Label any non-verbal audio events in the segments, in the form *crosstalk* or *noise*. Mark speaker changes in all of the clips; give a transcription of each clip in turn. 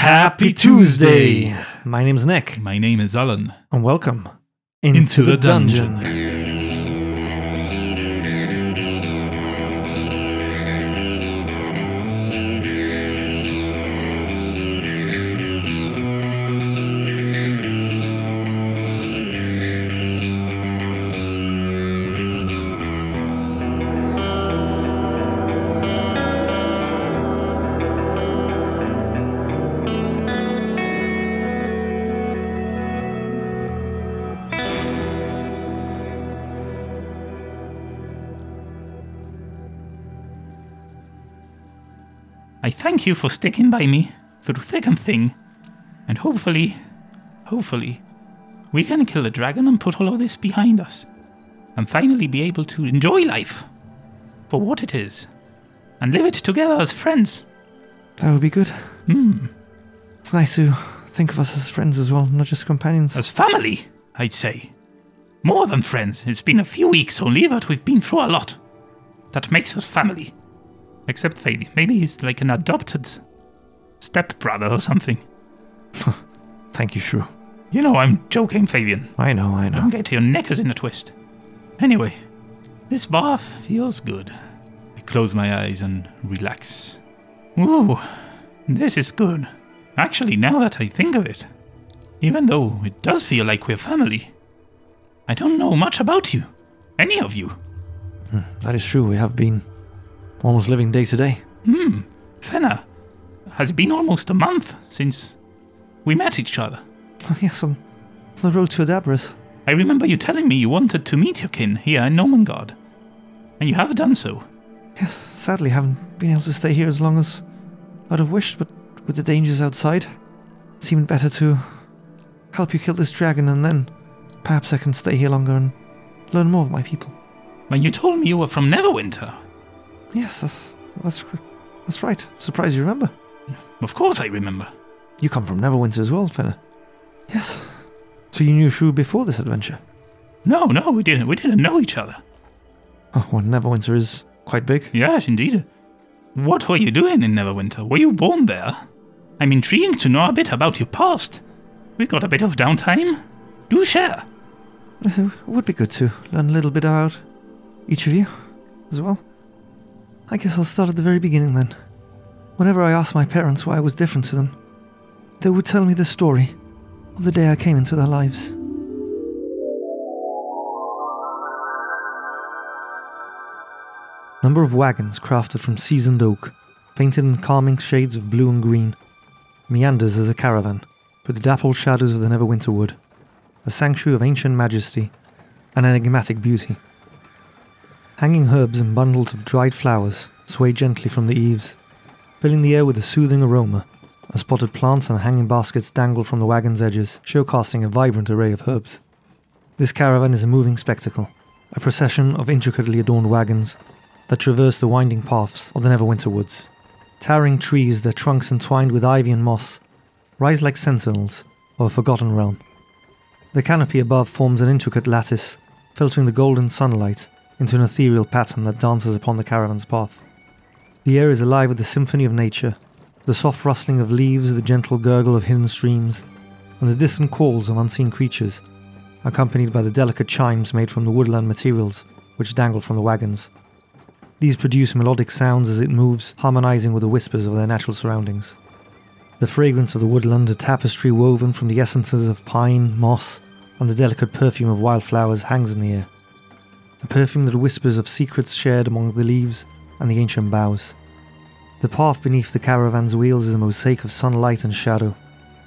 Speaker 1: Happy Tuesday! My name's Nick,
Speaker 2: My name is Alan.
Speaker 1: and welcome
Speaker 2: Into the dungeon. I thank you for sticking by me through thick and thin, and hopefully, hopefully, we can kill the dragon and put all of this behind us, and finally be able to enjoy life for what it is, and live it together as friends.
Speaker 1: That would be good.
Speaker 2: Hmm,
Speaker 1: It's nice to think of us as friends as well, not just companions.
Speaker 2: as family, I'd say. More than friends. It's been a few weeks only, but we've been through a lot. That makes us family. Except Fabian. Maybe he's like an adopted stepbrother or something. *laughs*
Speaker 1: Thank you, Shrew.
Speaker 2: You know, I'm joking, Fabian.
Speaker 1: I know, I know.
Speaker 2: Don't get your knickers in a twist. Anyway, this bath feels good. I close my eyes and relax. Ooh, this is good. Actually, now that I think of it, even though it does feel like we're family, I don't know much about you. Any of you.
Speaker 1: Hmm, that is true. We have been almost living day to day.
Speaker 2: Hmm, Fenna, has it been almost a month since we met each other?
Speaker 1: Oh, yes, on the road to Adabra's.
Speaker 2: I remember you telling me you wanted to meet your kin here in Gnomengarde, and you have done so.
Speaker 1: Yes, sadly, haven't been able to stay here as long as I'd have wished, but with the dangers outside, it seemed better to help you kill this dragon, and then perhaps I can stay here longer and learn more of my people.
Speaker 2: When you told me you were from Neverwinter,
Speaker 1: Yes, that's that's that's right. Surprised you remember.
Speaker 2: of course I remember.
Speaker 1: You come from Neverwinter as well, Fenna. Yes. So you knew Shrew before this adventure?
Speaker 2: No, no, we didn't. We didn't know each other.
Speaker 1: Oh, well, Neverwinter is quite big.
Speaker 2: Yes, indeed. What were you doing in Neverwinter? Were you born there? I'm intrigued to know a bit about your past. We've got a bit of downtime. Do share.
Speaker 1: It would be good to learn a little bit about each of you as well. I guess I'll start at the very beginning then. Whenever I asked my parents why I was different to them, they would tell me the story of the day I came into their lives. Number of wagons crafted from seasoned oak, painted in calming shades of blue and green, meanders as a caravan, with the dappled shadows of the Neverwinter wood a sanctuary of ancient majesty and enigmatic beauty. Hanging herbs and bundles of dried flowers sway gently from the eaves, filling the air with a soothing aroma, as potted plants and hanging baskets dangle from the wagon's edges, showcasing a vibrant array of herbs. This caravan is a moving spectacle, a procession of intricately adorned wagons that traverse the winding paths of the Neverwinter woods. Towering trees, their trunks entwined with ivy and moss, rise like sentinels of a forgotten realm. The canopy above forms an intricate lattice, filtering the golden sunlight into an ethereal pattern that dances upon the caravan's path. The air is alive with the symphony of nature, the soft rustling of leaves, the gentle gurgle of hidden streams, and the distant calls of unseen creatures, accompanied by the delicate chimes made from the woodland materials which dangle from the wagons. These produce melodic sounds as it moves, harmonizing with the whispers of their natural surroundings. The fragrance of the woodland, a tapestry woven from the essences of pine, moss, and the delicate perfume of wildflowers, hangs in the air. A perfume that whispers of secrets shared among the leaves and the ancient boughs. The path beneath the caravan's wheels is a mosaic of sunlight and shadow,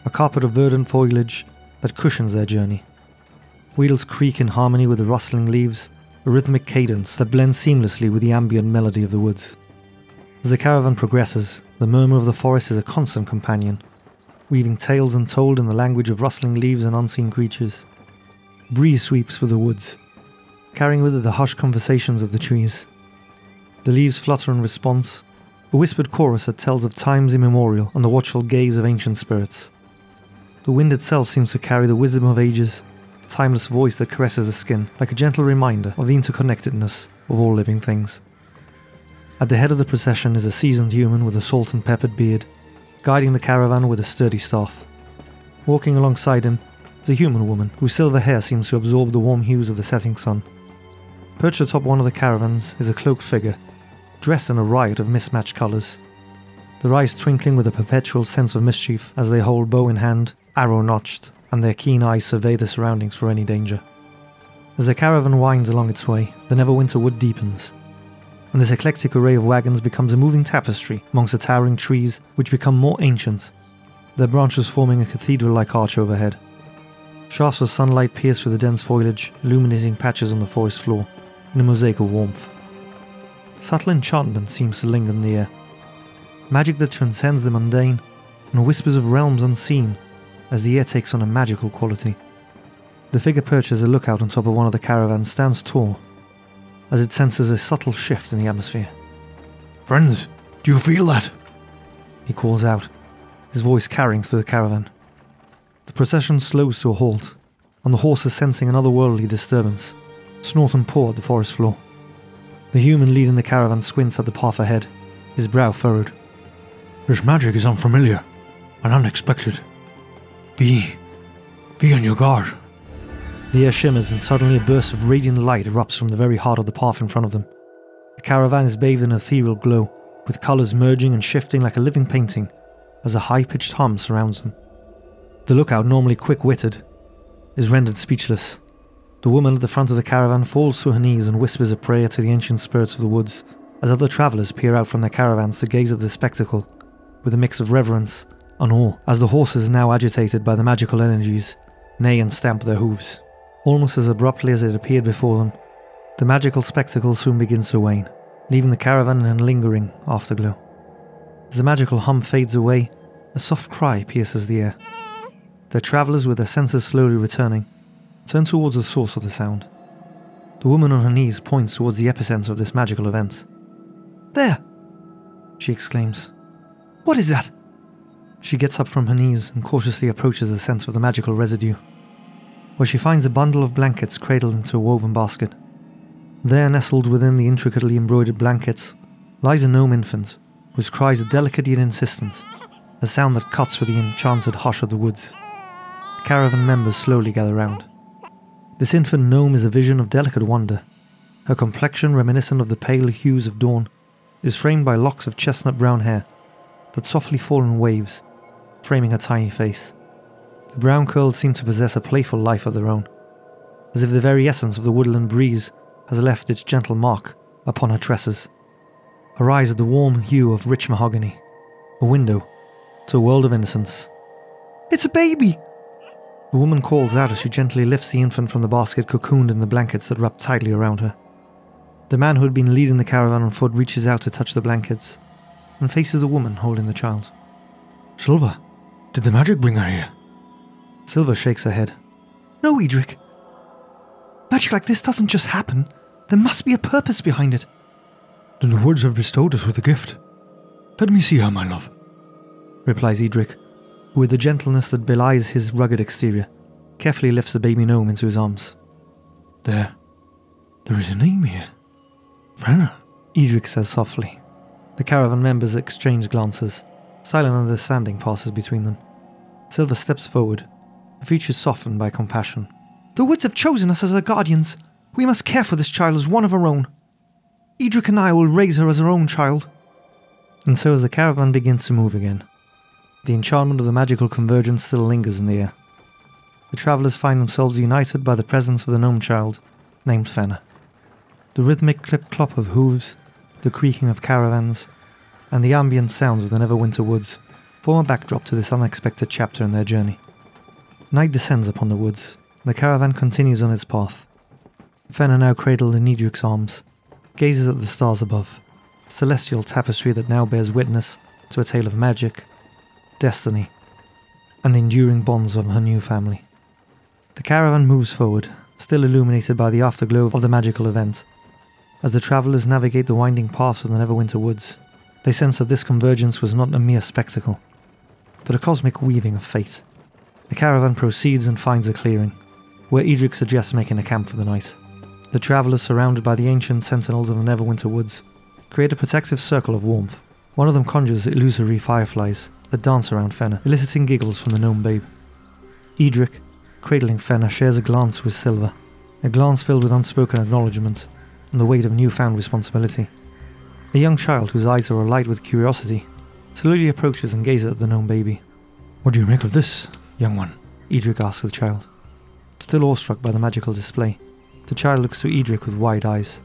Speaker 1: a carpet of verdant foliage that cushions their journey. Wheels creak in harmony with the rustling leaves, a rhythmic cadence that blends seamlessly with the ambient melody of the woods. As the caravan progresses, the murmur of the forest is a constant companion, weaving tales untold in the language of rustling leaves and unseen creatures. Breeze sweeps through the woods, carrying with it the hushed conversations of the trees. The leaves flutter in response, a whispered chorus that tells of times immemorial and the watchful gaze of ancient spirits. The wind itself seems to carry the wisdom of ages, a timeless voice that caresses the skin like a gentle reminder of the interconnectedness of all living things. At the head of the procession is a seasoned human with a salt and peppered beard, guiding the caravan with a sturdy staff. Walking alongside him is a human woman whose silver hair seems to absorb the warm hues of the setting sun. Perched atop one of the caravans is a cloaked figure, dressed in a riot of mismatched colours. Their eyes twinkling with a perpetual sense of mischief as they hold bow in hand, arrow notched, and their keen eyes survey the surroundings for any danger. As the caravan winds along its way, the Neverwinter wood deepens, and this eclectic array of wagons becomes a moving tapestry amongst the towering trees which become more ancient, their branches forming a cathedral like arch overhead. Shafts of sunlight pierce through the dense foliage, illuminating patches on the forest floor in a mosaic of warmth. Subtle enchantment seems to linger in the air, magic that transcends the mundane and whispers of realms unseen as the air takes on a magical quality. The figure perched as a lookout on top of one of the caravans stands tall as it senses a subtle shift in the atmosphere.
Speaker 3: Friends, do you feel that?
Speaker 1: He calls out, his voice carrying through the caravan. The procession slows to a halt, and the horses sensing an otherworldly disturbance, snort and paw at the forest floor. The human leading the caravan squints at the path ahead, his brow furrowed.
Speaker 3: This magic is unfamiliar and unexpected. Be. be on your guard.
Speaker 1: The air shimmers and suddenly a burst of radiant light erupts from the very heart of the path in front of them. The caravan is bathed in an ethereal glow, with colours merging and shifting like a living painting as a high pitched hum surrounds them. The lookout, normally quick witted, is rendered speechless. The woman at the front of the caravan falls to her knees and whispers a prayer to the ancient spirits of the woods as other travellers peer out from their caravans to gaze at the spectacle with a mix of reverence and awe as the horses, now agitated by the magical energies, neigh and stamp their hooves. Almost as abruptly as it appeared before them, the magical spectacle soon begins to wane, leaving the caravan in a lingering afterglow. As the magical hum fades away, a soft cry pierces the air. The travellers, with their senses slowly returning, turn towards the source of the sound. The woman on her knees points towards the epicenter of this magical event. There! She exclaims. What is that? She gets up from her knees and cautiously approaches the scent of the magical residue where she finds a bundle of blankets cradled into a woven basket. There, nestled within the intricately embroidered blankets, lies a gnome infant, whose cries are delicate yet insistent, a sound that cuts through the enchanted hush of the woods. The caravan members slowly gather round. This infant gnome is a vision of delicate wonder. Her complexion, reminiscent of the pale hues of dawn, is framed by locks of chestnut brown hair that softly fall in waves, framing her tiny face. The brown curls seem to possess a playful life of their own, as if the very essence of the woodland breeze has left its gentle mark upon her tresses. Her eyes are the warm hue of rich mahogany, a window to a world of innocence. It's a baby! The woman calls out as she gently lifts the infant from the basket cocooned in the blankets that wrap tightly around her. The man who had been leading the caravan on foot reaches out to touch the blankets and faces the woman holding the child.
Speaker 3: Silva, did the magic bring her here?
Speaker 1: Silva shakes her head. No, Edric. Magic like this doesn't just happen. There must be a purpose behind it.
Speaker 3: Then the woods have bestowed us with a gift. Let me see her, my love,
Speaker 1: replies Edric, who, with the gentleness that belies his rugged exterior, carefully lifts the baby gnome into his arms.
Speaker 3: There. There is a name here. Fenna,
Speaker 1: Edric says softly. The caravan members exchange glances. Silent understanding passes between them. Silver steps forward features softened by compassion. The woods have chosen us as their guardians. We must care for this child as one of our own. Edric and I will raise her as our own child. And so, as the caravan begins to move again, the enchantment of the magical convergence still lingers in the air. The travellers find themselves united by the presence of the gnome child, named Fenna. The rhythmic clip clop of hooves, the creaking of caravans, and the ambient sounds of the Neverwinter woods form a backdrop to this unexpected chapter in their journey. Night descends upon the woods. The caravan continues on its path. Fenna, now cradled in Edric's arms, gazes at the stars above, celestial tapestry that now bears witness to a tale of magic, destiny, and the enduring bonds of her new family. The caravan moves forward, still illuminated by the afterglow of the magical event. As the travellers navigate the winding paths of the Neverwinter woods, they sense that this convergence was not a mere spectacle, but a cosmic weaving of fate. The caravan proceeds and finds a clearing, where Edric suggests making a camp for the night. The travellers, surrounded by the ancient sentinels of the Neverwinter woods, create a protective circle of warmth. One of them conjures illusory fireflies that dance around Fenna, eliciting giggles from the gnome babe. Edric, cradling Fenna, shares a glance with Silva, a glance filled with unspoken acknowledgement and the weight of newfound responsibility. A young child whose eyes are alight with curiosity slowly approaches and gazes at the gnome baby.
Speaker 3: What do you make of this, young one?
Speaker 1: Edric asks the child. Still awestruck by the magical display, the child looks to Edric with wide eyes.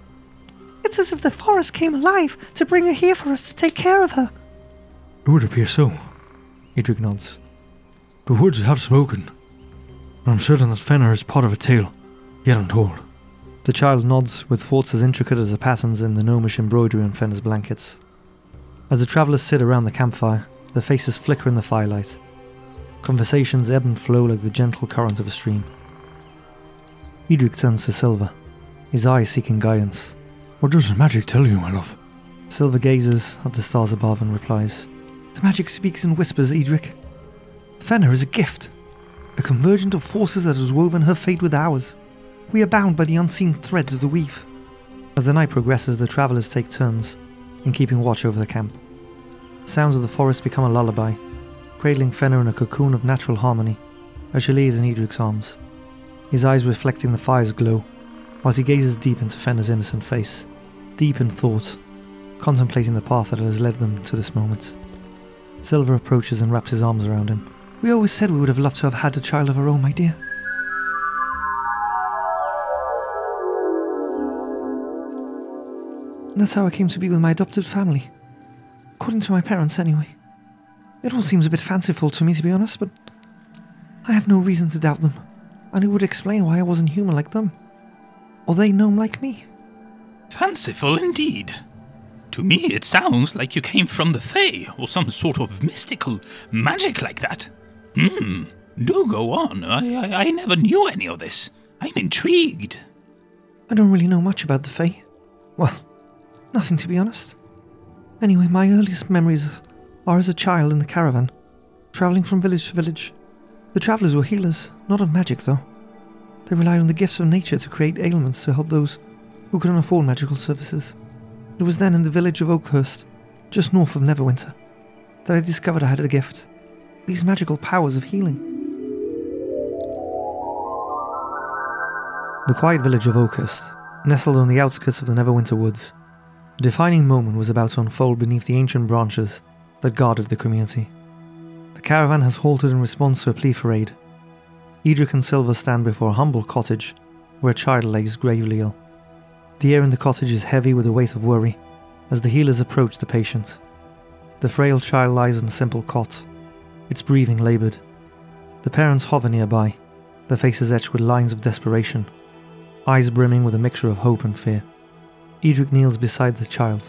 Speaker 4: It's as if the forest came alive to bring her here for us to take care of her.
Speaker 3: It would appear so.
Speaker 1: Edric nods.
Speaker 3: The woods have spoken, I'm certain that Fenna is part of a tale yet untold.
Speaker 1: The child nods with thoughts as intricate as the patterns in the gnomish embroidery on Fenna's blankets. As the travellers sit around the campfire, their faces flicker in the firelight. Conversations ebb and flow like the gentle current of a stream. Edric turns to Silva, his eyes seeking guidance.
Speaker 3: What does the magic tell you, my love?
Speaker 1: Silva gazes at the stars above and replies,
Speaker 4: The magic speaks in whispers, Edric. Fenna is a gift, a convergence of forces that has woven her fate with ours. We are bound by the unseen threads of the weave.
Speaker 1: As the night progresses, the travellers take turns in keeping watch over the camp. The Sounds of the forest become a lullaby, cradling Fenna in a cocoon of natural harmony as she lays in Edric's arms, his eyes reflecting the fire's glow, whilst he gazes deep into Fenna's innocent face, deep in thought, contemplating the path that has led them to this moment. Silver approaches and wraps his arms around him.
Speaker 4: We always said we would have loved to have had a child of our own, my dear. And that's how I came to be with my adopted family. According to my parents, anyway. It all seems a bit fanciful to me, to be honest, but I have no reason to doubt them, and it would explain why I wasn't human like them. Or they gnome like me.
Speaker 2: Fanciful indeed. To me, it sounds like you came from the Fae, or some sort of mystical magic like that. Hmm, do go on. I, I, I never knew any of this. I'm intrigued.
Speaker 4: I don't really know much about the Fae. Well, nothing to be honest. Anyway, my earliest memories are as a child in the caravan, travelling from village to village. The travellers were healers, not of magic though. They relied on the gifts of nature to create ailments to help those who couldn't afford magical services. It was then in the village of Oakhurst, just north of Neverwinter, that I discovered I had a gift these magical powers of healing.
Speaker 1: The quiet village of Oakhurst, nestled on the outskirts of the Neverwinter woods, a defining moment was about to unfold beneath the ancient branches that guarded the community. The caravan has halted in response to a plea for aid. Edric and Silver stand before a humble cottage where a child lays gravely ill. The air in the cottage is heavy with the weight of worry as the healers approach the patient. The frail child lies on a simple cot, its breathing laboured. The parents hover nearby, their faces etched with lines of desperation, eyes brimming with a mixture of hope and fear. Edric kneels beside the child,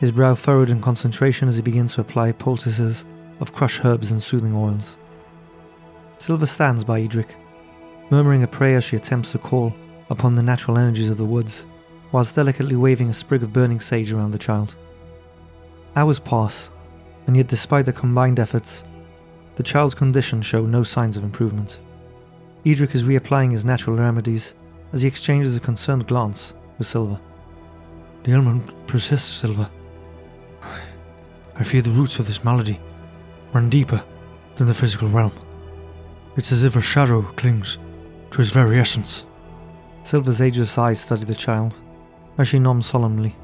Speaker 1: his brow furrowed in concentration as he begins to apply poultices of crushed herbs and soothing oils. Silver stands by Edric, murmuring a prayer as she attempts to call upon the natural energies of the woods, whilst delicately waving a sprig of burning sage around the child. Hours pass, and yet despite their combined efforts, the child's condition show no signs of improvement. Edric is reapplying his natural remedies as he exchanges a concerned glance with Silver.
Speaker 3: The ailment persists, Silver. I fear the roots of this malady run deeper than the physical realm. It's as if a shadow clings to his very essence.
Speaker 1: Silver's ageless eyes study the child as she nods solemnly.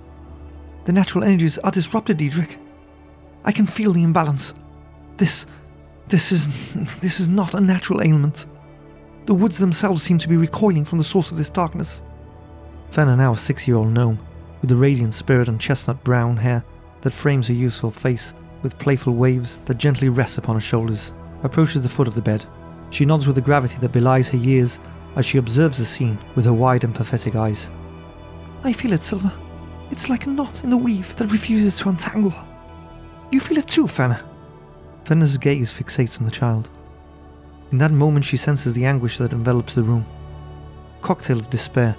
Speaker 4: The natural energies are disrupted, Edric. I can feel the imbalance. This. this is. *laughs* this is not a natural ailment. The woods themselves seem to be recoiling from the source of this darkness.
Speaker 1: Fenna, now a six year old gnome, with the radiant spirit and chestnut brown hair that frames her youthful face with playful waves that gently rest upon her shoulders, approaches the foot of the bed. She nods with a gravity that belies her years as she observes the scene with her wide and pathetic eyes.
Speaker 4: I feel it, Silver. It's like a knot in the weave that refuses to untangle. You feel it too, Fenna.
Speaker 1: Fenna's gaze fixates on the child. In that moment, she senses the anguish that envelops the room. Cocktail of despair,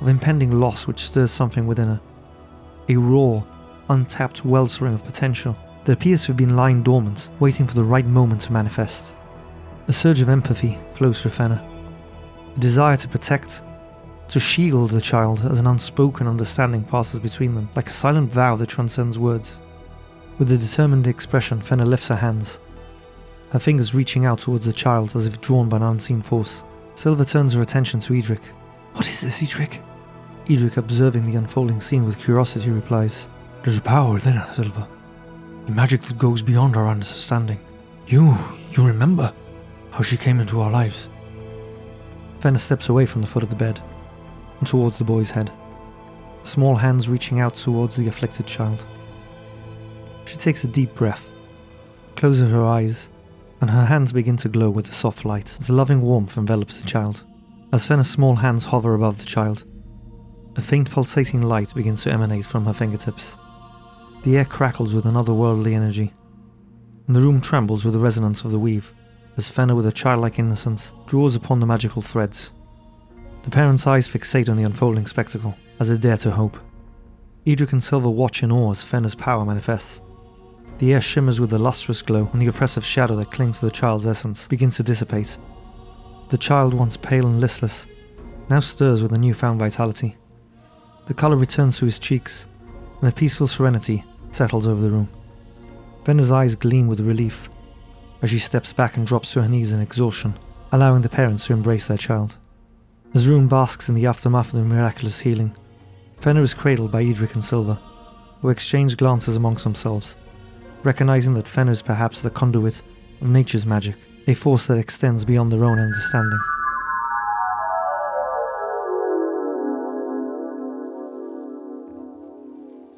Speaker 1: of impending loss which stirs something within her. A raw, untapped wellspring of potential that appears to have been lying dormant, waiting for the right moment to manifest. A surge of empathy flows through Fenna. A desire to protect, to shield the child as an unspoken understanding passes between them, like a silent vow that transcends words. With a determined expression, Fenna lifts her hands, her fingers reaching out towards the child as if drawn by an unseen force. Silva turns her attention to Edric.
Speaker 4: What is this, Edric?
Speaker 1: Edric, observing the unfolding scene with curiosity, replies,
Speaker 3: There's a power within her, Silva. A magic that goes beyond our understanding. You, you remember how she came into our lives?
Speaker 1: Fenna steps away from the foot of the bed and towards the boy's head, small hands reaching out towards the afflicted child. She takes a deep breath, closes her eyes, and her hands begin to glow with a soft light as loving warmth envelops the child. As Fenna's small hands hover above the child, a faint pulsating light begins to emanate from her fingertips. The air crackles with an otherworldly energy, and the room trembles with the resonance of the weave as Fenna, with a childlike innocence, draws upon the magical threads. The parents' eyes fixate on the unfolding spectacle as they dare to hope. Edric and Silver watch in awe as Fenna's power manifests. The air shimmers with a lustrous glow, and the oppressive shadow that clings to the child's essence begins to dissipate. The child, once pale and listless, now stirs with a newfound vitality. The colour returns to his cheeks, and a peaceful serenity settles over the room. Fenna's eyes gleam with relief as she steps back and drops to her knees in exhaustion, allowing the parents to embrace their child. As room basks in the aftermath of the miraculous healing, Fenna is cradled by Edric and Silva, who exchange glances amongst themselves, recognizing that Fenna is perhaps the conduit of nature's magic, a force that extends beyond their own understanding.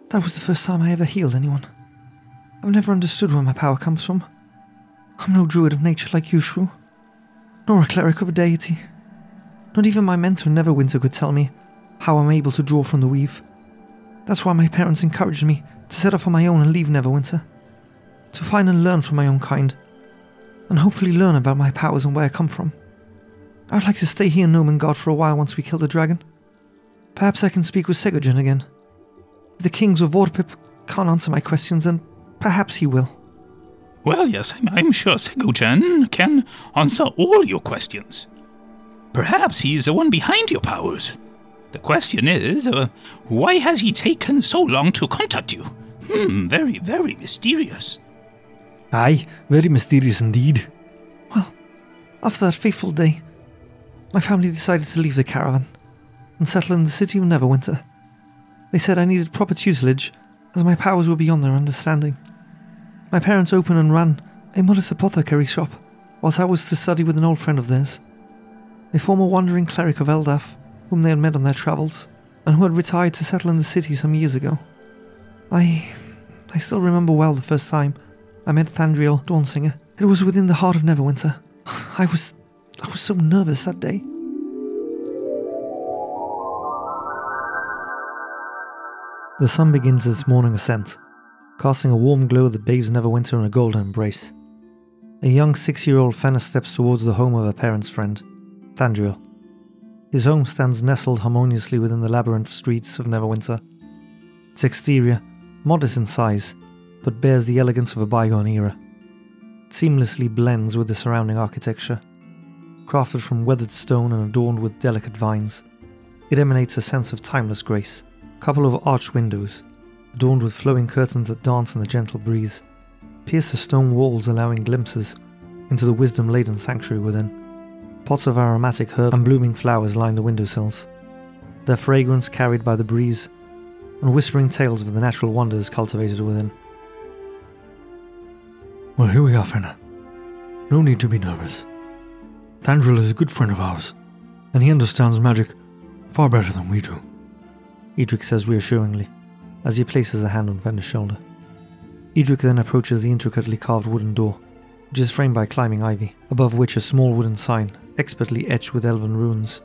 Speaker 4: That was the first time I ever healed anyone. I've never understood where my power comes from. I'm no druid of nature like you, Shrew, nor a cleric of a deity. Not even my mentor Neverwinter could tell me how I'm able to draw from the weave. That's why my parents encouraged me to set off on my own and leave Neverwinter. To find and learn from my own kind, and hopefully learn about my powers and where I come from. I'd like to stay here in Gnomengarde for a while once we kill the dragon. Perhaps I can speak with Segojan again. If the kings of Vorpip can't answer my questions, then perhaps he will.
Speaker 2: Well, yes, I'm, I'm sure Segojan can answer all your questions. Perhaps he is the one behind your powers. The question is, uh, why has he taken so long to contact you? Hmm, very, very mysterious.
Speaker 3: Aye, very mysterious indeed.
Speaker 4: Well, after that fateful day, my family decided to leave the caravan and settle in the city of Neverwinter. They said I needed proper tutelage, as my powers were beyond their understanding. My parents opened and ran a modest apothecary shop, whilst I was to study with an old friend of theirs, a former wandering cleric of Eldaf, whom they had met on their travels, and who had retired to settle in the city some years ago. I. I still remember well the first time I met Thandriel Dawnsinger. It was within the heart of Neverwinter. *sighs* I was. I was so nervous that day.
Speaker 1: The sun begins its morning ascent, casting a warm glow that bathes Neverwinter in a golden embrace. A young six year old Fenna steps towards the home of her parents' friend, Thandriel. His home stands nestled harmoniously within the labyrinth streets of Neverwinter. Its exterior, modest in size, but bears the elegance of a bygone era. It seamlessly blends with the surrounding architecture. Crafted from weathered stone and adorned with delicate vines, it emanates a sense of timeless grace. A couple of arched windows, adorned with flowing curtains that dance in the gentle breeze, pierce the stone walls, allowing glimpses into the wisdom laden sanctuary within. Pots of aromatic herb and blooming flowers line the windowsills, their fragrance carried by the breeze, and whispering tales of the natural wonders cultivated within.
Speaker 3: Well, here we are, Fenna. No need to be nervous. Thandriel is a good friend of ours, and he understands magic far better than we do.
Speaker 1: Edric says reassuringly, as he places a hand on Fenna's shoulder. Edric then approaches the intricately carved wooden door, which is framed by climbing ivy, above which a small wooden sign, expertly etched with elven runes,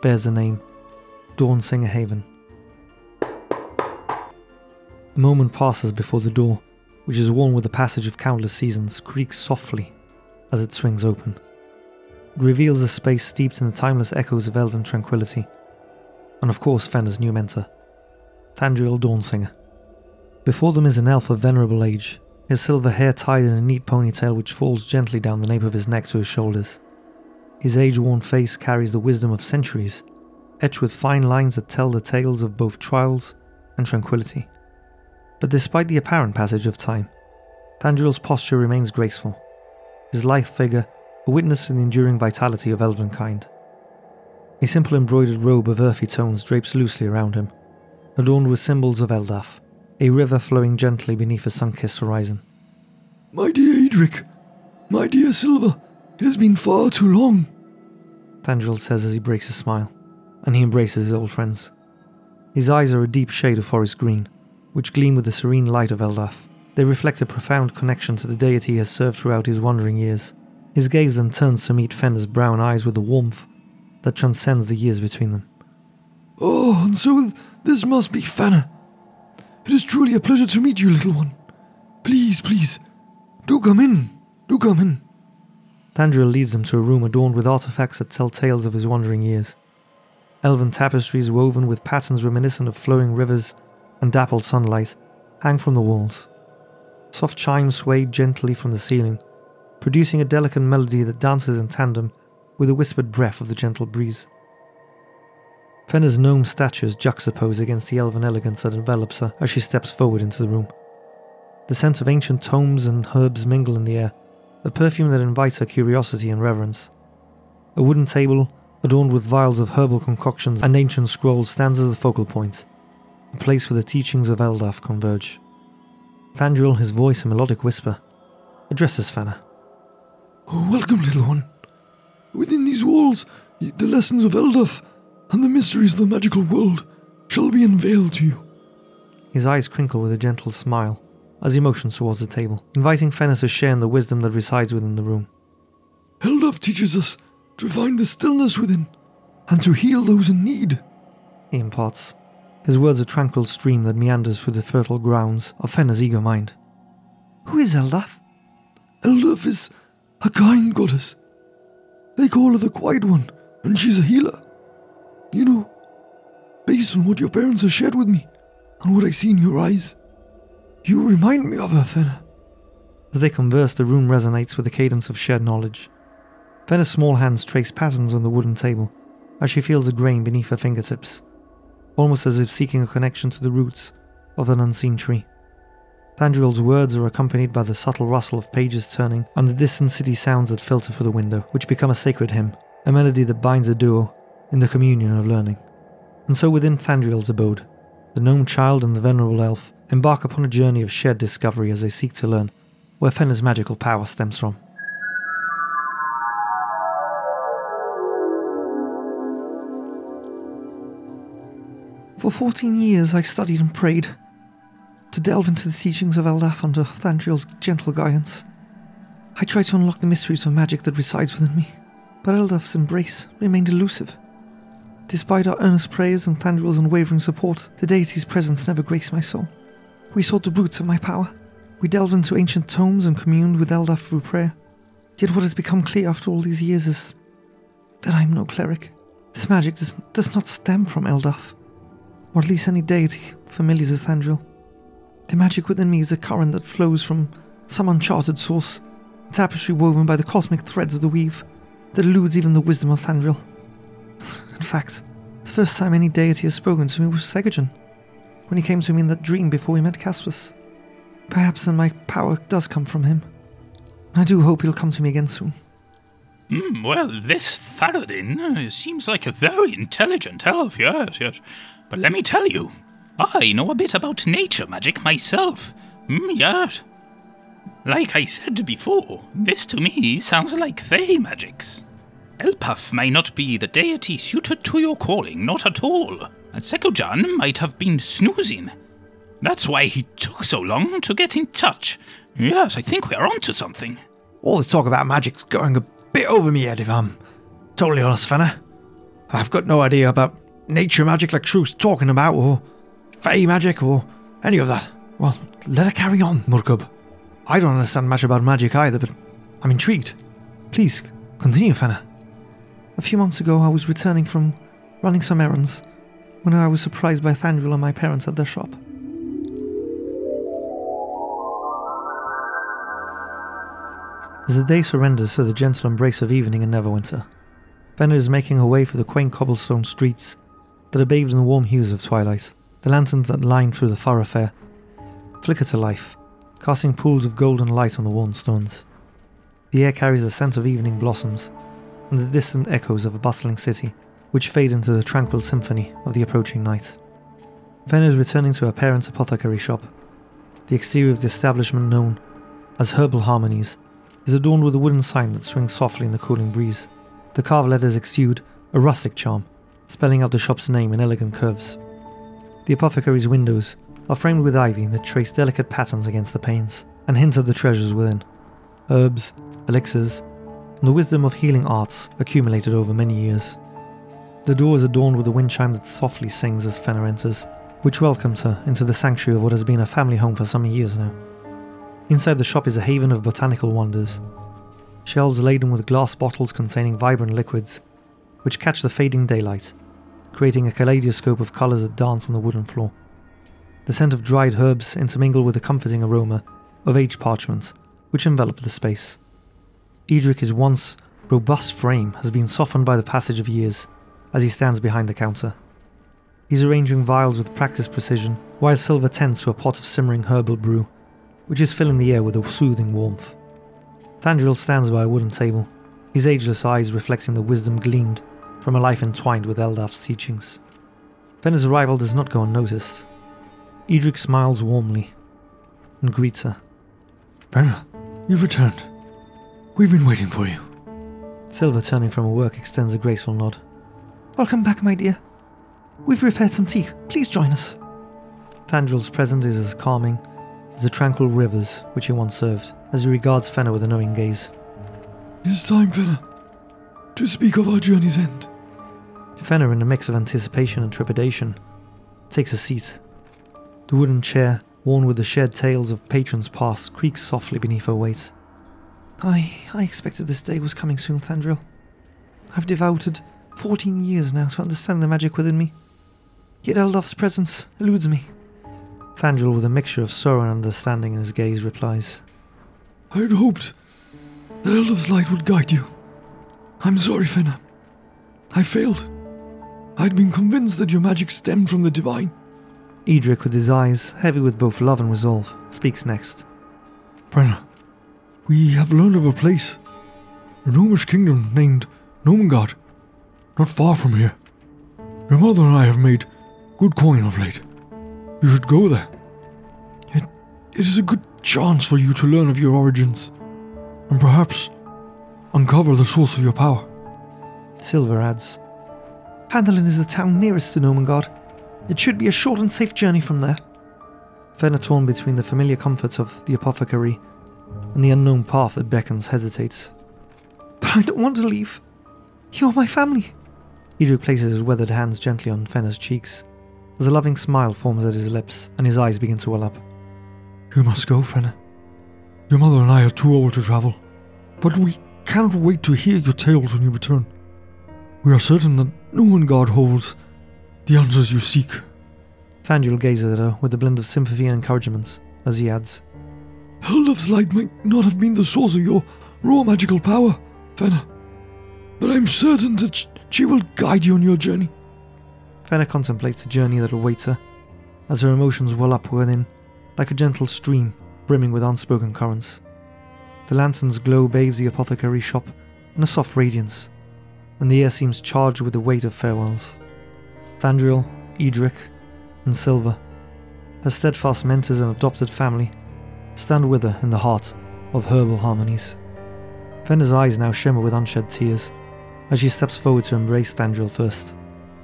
Speaker 1: bears the name Dawnsinger Haven. A moment passes before the door, which is worn with the passage of countless seasons, creaks softly as it swings open. It reveals a space steeped in the timeless echoes of elven tranquility, and of course Fenna's new mentor, Thandriel Dawnsinger. Before them is an elf of venerable age, his silver hair tied in a neat ponytail which falls gently down the nape of his neck to his shoulders. His age worn face carries the wisdom of centuries, etched with fine lines that tell the tales of both trials and tranquility. But despite the apparent passage of time, Thandriel's posture remains graceful, his lithe figure a witness to the enduring vitality of elven kind. A simple embroidered robe of earthy tones drapes loosely around him, adorned with symbols of Eldaf, a river flowing gently beneath a sun-kissed horizon.
Speaker 3: My dear Edric, my dear Silva, it has been far too long.
Speaker 1: Thandriel says as he breaks a smile, and he embraces his old friends. His eyes are a deep shade of forest green, which gleam with the serene light of Eldaf. They reflect a profound connection to the deity he has served throughout his wandering years. His gaze then turns to meet Fenna's brown eyes with a warmth that transcends the years between them.
Speaker 3: Oh, and so this must be Fenna. It is truly a pleasure to meet you, little one. Please, please, do come in. Do come in.
Speaker 1: Thandriel leads them to a room adorned with artifacts that tell tales of his wandering years. Elven tapestries woven with patterns reminiscent of flowing rivers and dappled sunlight hang from the walls. Soft chimes sway gently from the ceiling, producing a delicate melody that dances in tandem with the whispered breath of the gentle breeze. Fenna's gnome statues juxtapose against the elven elegance that envelops her as she steps forward into the room. The scent of ancient tomes and herbs mingle in the air, a perfume that invites her curiosity and reverence. A wooden table, adorned with vials of herbal concoctions and ancient scrolls, stands as the focal point, a place where the teachings of Eldaf converge. Thandriel, his voice a melodic whisper, addresses Fenna.
Speaker 3: Oh, welcome, little one. Within these walls, the lessons of Eldaf and the mysteries of the magical world shall be unveiled to you.
Speaker 1: His eyes crinkle with a gentle smile as he motions towards the table, inviting Fenna to share in the wisdom that resides within the room.
Speaker 3: Eldaf teaches us to find the stillness within and to heal those in need,
Speaker 1: he imparts, his words a tranquil stream that meanders through the fertile grounds of Fenna's eager mind.
Speaker 4: Who is Eldaf?
Speaker 3: Eldaf is a kind goddess. They call her the Quiet One, and she's a healer. You know, based on what your parents have shared with me and what I see in your eyes, you remind me of her, Fenna.
Speaker 1: As they converse, the room resonates with the cadence of shared knowledge. Fenna's small hands trace patterns on the wooden table as she feels the grain beneath her fingertips, almost as if seeking a connection to the roots of an unseen tree. Thandriel's words are accompanied by the subtle rustle of pages turning and the distant city sounds that filter through the window, which become a sacred hymn, a melody that binds the duo in the communion of learning. And so within Thandriel's abode, the gnome child and the venerable elf embark upon a journey of shared discovery as they seek to learn where Fenna's magical power stems from.
Speaker 4: For 14 years I studied and prayed to delve into the teachings of Eldaf under Thandriel's gentle guidance. I tried to unlock the mysteries of magic that resides within me, but Eldaf's embrace remained elusive. Despite our earnest prayers and Thandriel's unwavering support, the deity's presence never graced my soul. We sought the roots of my power. We delved into ancient tomes and communed with Eldaf through prayer. Yet what has become clear after all these years is that I am no cleric. This magic does, does not stem from Eldaf, or at least any deity familiar to Thandriel. The magic within me is a current that flows from some uncharted source, a tapestry woven by the cosmic threads of the weave that eludes even the wisdom of Thandriel. *laughs* In fact, the first time any deity has spoken to me was Segojan, when he came to me in that dream before we met Caspus. Perhaps then my power does come from him. I do hope he'll come to me again soon.
Speaker 2: Mm, well, this Faradin uh, seems like a very intelligent elf, yes, yes. But let me tell you, I know a bit about nature magic myself. Mm, yes. Like I said before, this to me sounds like Fey magics. Elpaf may not be the deity suited to your calling, not at all. And might have been snoozing. That's why he took so long to get in touch. Yes, I think we're onto something.
Speaker 3: All this talk about magic's going a bit over me head, if I'm totally honest, Fenna. I've got no idea about nature magic like Truth's talking about, or fey magic, or any of that. Well, let her carry on, Murkub. I don't understand much about magic either, but I'm intrigued. Please, continue, Fenna.
Speaker 4: A few months ago, I was returning from running some errands when I was surprised by Thandriel and my parents at the shop.
Speaker 1: As the day surrenders to the gentle embrace of evening in Neverwinter, Fenna is making her way through the quaint cobblestone streets that are bathed in the warm hues of twilight. The lanterns that line through the thoroughfare flicker to life, casting pools of golden light on the worn stones. The air carries the scent of evening blossoms and the distant echoes of a bustling city, which fade into the tranquil symphony of the approaching night. Fenna is returning to her parents' apothecary shop. The exterior of the establishment, known as Herbal Harmonies, is adorned with a wooden sign that swings softly in the cooling breeze. The carved letters exude a rustic charm, spelling out the shop's name in elegant curves. The apothecary's windows are framed with ivy that trace delicate patterns against the panes and hint at the treasures within herbs, elixirs, and the wisdom of healing arts accumulated over many years. The door is adorned with a wind chime that softly sings as Fenna enters, which welcomes her into the sanctuary of what has been a family home for some years now. Inside the shop is a haven of botanical wonders. Shelves laden with glass bottles containing vibrant liquids, which catch the fading daylight, creating a kaleidoscope of colours that dance on the wooden floor. The scent of dried herbs intermingle with the comforting aroma of aged parchment, which envelop the space. Edric's once robust frame has been softened by the passage of years as he stands behind the counter. He's arranging vials with practiced precision, while Silver tends to a pot of simmering herbal brew, which is filling the air with a soothing warmth. Thandriel stands by a wooden table, his ageless eyes reflecting the wisdom gleaned from a life entwined with Eldaf's teachings. Fenna's arrival does not go unnoticed. Edric smiles warmly and greets her.
Speaker 3: Fenna, you've returned. We've been waiting for you.
Speaker 1: Silver, turning from her work, extends a graceful nod.
Speaker 4: Welcome back, my dear. We've prepared some tea. Please join us.
Speaker 1: Thandriel's presence is as calming as the tranquil rivers which he once served, as he regards Fenna with a knowing gaze.
Speaker 3: It's time, Fenna, to speak of our journey's end.
Speaker 1: Fenna, in a mix of anticipation and trepidation, takes a seat. The wooden chair, worn with the shared tales of patrons past, creaks softly beneath her weight.
Speaker 4: I I expected this day was coming soon, Thandriel. I've devoted fourteen years now to understand the magic within me. Yet Eldaf's presence eludes me.
Speaker 1: Thandriel, with a mixture of sorrow and understanding in his gaze, replies,
Speaker 3: I had hoped that Eldaf's light would guide you. I'm sorry, Fenna. I failed. I'd been convinced that your magic stemmed from the divine.
Speaker 1: Edric, with his eyes heavy with both love and resolve, speaks next.
Speaker 3: Fenna, we have learned of a place, a gnomish kingdom named Gnomengarde, not far from here. Your mother and I have made good coin of late. You should go there. It, it is a good chance for you to learn of your origins, and perhaps uncover the source of your power.
Speaker 1: Silver adds,
Speaker 4: Phandalin is the town nearest to Gnomengarde. It should be a short and safe journey from there.
Speaker 1: Fenna, torn between the familiar comforts of the apothecary and the unknown path that beckons, hesitates.
Speaker 4: But I don't want to leave. You're my family.
Speaker 1: Edric places his weathered hands gently on Fenna's cheeks, as a loving smile forms at his lips and his eyes begin to well up.
Speaker 3: You must go, Fenna. Your mother and I are too old to travel, but we cannot wait to hear your tales when you return. We are certain that Gnomengarde holds the answers you seek.
Speaker 1: Thandriel gazes at her with a blend of sympathy and encouragement as he adds,
Speaker 3: Eldaf's light might not have been the source of your raw magical power, Fenna, but I'm certain that she will guide you on your journey.
Speaker 1: Fenna contemplates the journey that awaits her as her emotions well up within, like a gentle stream brimming with unspoken currents. The lantern's glow bathes the apothecary shop in a soft radiance, and the air seems charged with the weight of farewells. Thandriel, Edric, and Silver, her steadfast mentors and adopted family, stand with her in the heart of herbal harmonies. Fenna's eyes now shimmer with unshed tears as she steps forward to embrace Thandriel first.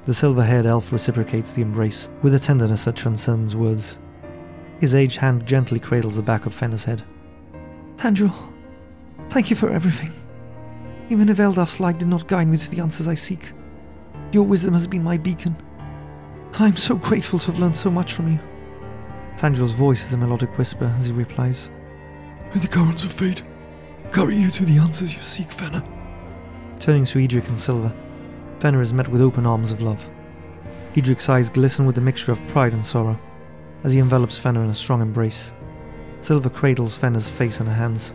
Speaker 1: The silver haired elf reciprocates the embrace with a tenderness that transcends words. His aged hand gently cradles the back of Fenna's head.
Speaker 4: Thandriel, thank you for everything. Even if Eldaf's light did not guide me to the answers I seek, your wisdom has been my beacon. And I'm so grateful to have learned so much from you.
Speaker 1: Thandriel's voice is a melodic whisper as he replies,
Speaker 3: May the currents of fate carry you to the answers you seek, Fenna.
Speaker 1: Turning to Edric and Silver, Fenna is met with open arms of love. Edric's eyes glisten with a mixture of pride and sorrow as he envelops Fenna in a strong embrace. Silver cradles Fenna's face in her hands,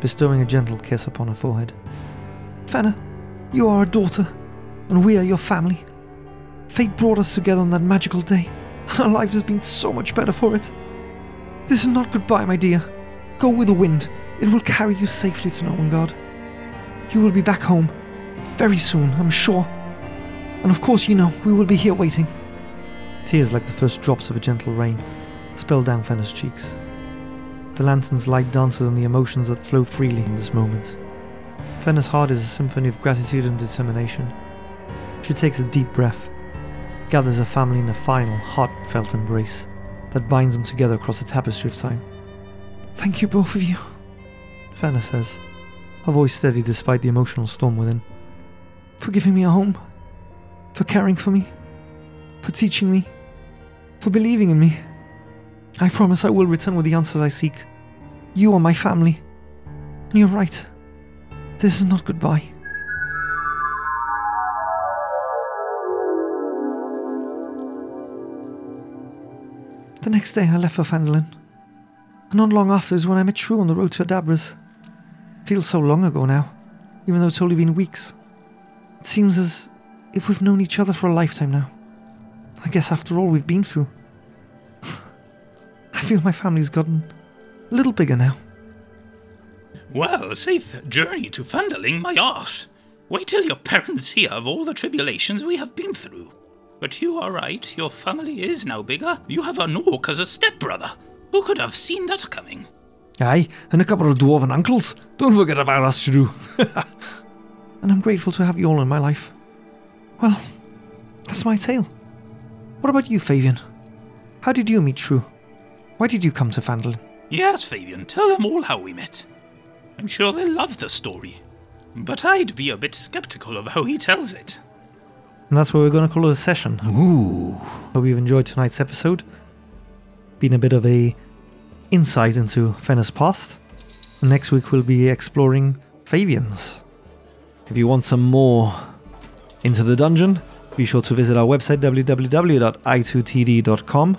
Speaker 1: bestowing a gentle kiss upon her forehead.
Speaker 4: Fenna, you are a daughter, and we are your family. Fate brought us together on that magical day, and our lives has been so much better for it. This is not goodbye, my dear. Go with the wind. It will carry you safely to Gnomengarde. You will be back home very soon, I'm sure. And of course, you know, we will be here waiting.
Speaker 1: Tears like the first drops of a gentle rain spill down Fenna's cheeks. The lantern's light dances on the emotions that flow freely in this moment. Fenna's heart is a symphony of gratitude and determination. She takes a deep breath, gathers her family in a final, heartfelt embrace that binds them together across a tapestry of time.
Speaker 4: Thank you, both of you.
Speaker 1: Fenna says, her voice steady despite the emotional storm within.
Speaker 4: For giving me a home, for caring for me, for teaching me, for believing in me. I promise I will return with the answers I seek. You are my family. And you're right. This is not goodbye. The next day I left for Phandalin. And not long after is when I met Shrew on the road to Adabra's. Feels so long ago now, even though it's only been weeks. It seems as if we've known each other for a lifetime now. I guess after all we've been through. *laughs* I feel my family's gotten a little bigger now.
Speaker 2: Well, safe journey to Phandalin, my arse. Wait till your parents hear of all the tribulations we have been through. But you are right, your family is now bigger. You have an orc as a stepbrother. Who could have seen that coming?
Speaker 3: Aye, and a couple of dwarven uncles. Don't forget about us, Drew. *laughs*
Speaker 4: and I'm grateful to have you all in my life. Well, that's my tale. What about you, Fabian? How did you meet Shrew? Why did you come to Phandalin?
Speaker 2: Yes, Fabian, tell them all how we met. I'm sure they'll love the story. But I'd be a bit skeptical of how he tells it.
Speaker 1: And that's where we're going to call it a session.
Speaker 2: Ooh.
Speaker 1: Hope you've enjoyed tonight's episode. Been a bit of a insight into Fenna's past. Next week we'll be exploring Fabian's. If you want some more into the dungeon, be sure to visit our website www.i2td.com.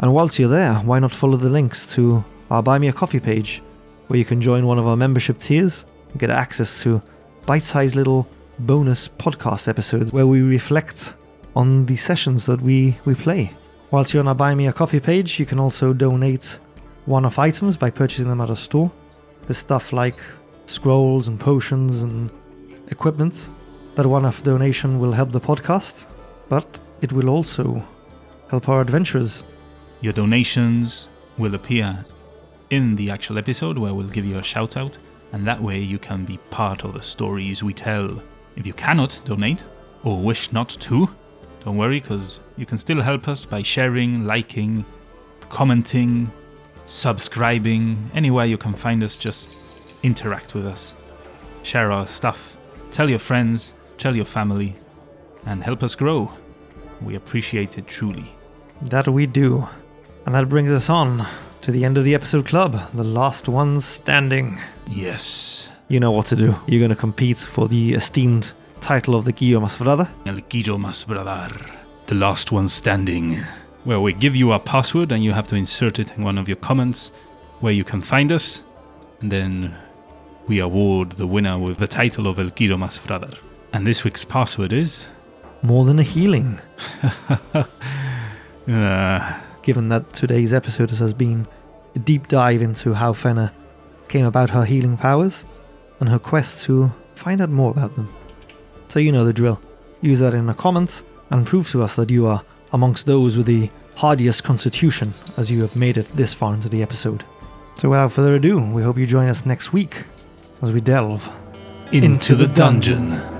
Speaker 1: And whilst you're there, why not follow the links to our Buy Me a Coffee page, where you can join one of our membership tiers and get access to bite sized little bonus podcast episodes where we reflect on the sessions that we, we play. Whilst you're on our Buy Me a Coffee page, you can also donate one off items by purchasing them at a store. There's stuff like scrolls and potions and equipment. That one off donation will help the podcast, but it will also help our adventures.
Speaker 2: Your donations will appear in the actual episode where we'll give you a shout out, and that way you can be part of the stories we tell. If you cannot donate, or wish not to, don't worry, because you can still help us by sharing, liking, commenting, subscribing, anywhere you can find us, just interact with us. Share our stuff. Tell your friends, tell your family, and help us grow. We appreciate it truly.
Speaker 1: That we do. And that brings us on to the end of the episode club, the last one standing.
Speaker 2: Yes.
Speaker 1: You know what to do. You're going to compete for the esteemed title of the Guillo Masbrada.
Speaker 2: El Guido Masbradar. The last one standing. Well, we give you a password and you have to insert it in one of your comments where you can find us. And then we award the winner with the title of El Guido Masbradar. And this week's password is.
Speaker 1: More than a healing. *laughs*
Speaker 2: Uh,
Speaker 1: Given that today's episode has been a deep dive into how Fenna came about her healing powers and her quest to find out more about them. So you know the drill. Use that in the comments and prove to us that you are amongst those with the hardiest constitution as you have made it this far into the episode. So without further ado, we hope you join us next week as we delve
Speaker 2: into the dungeon.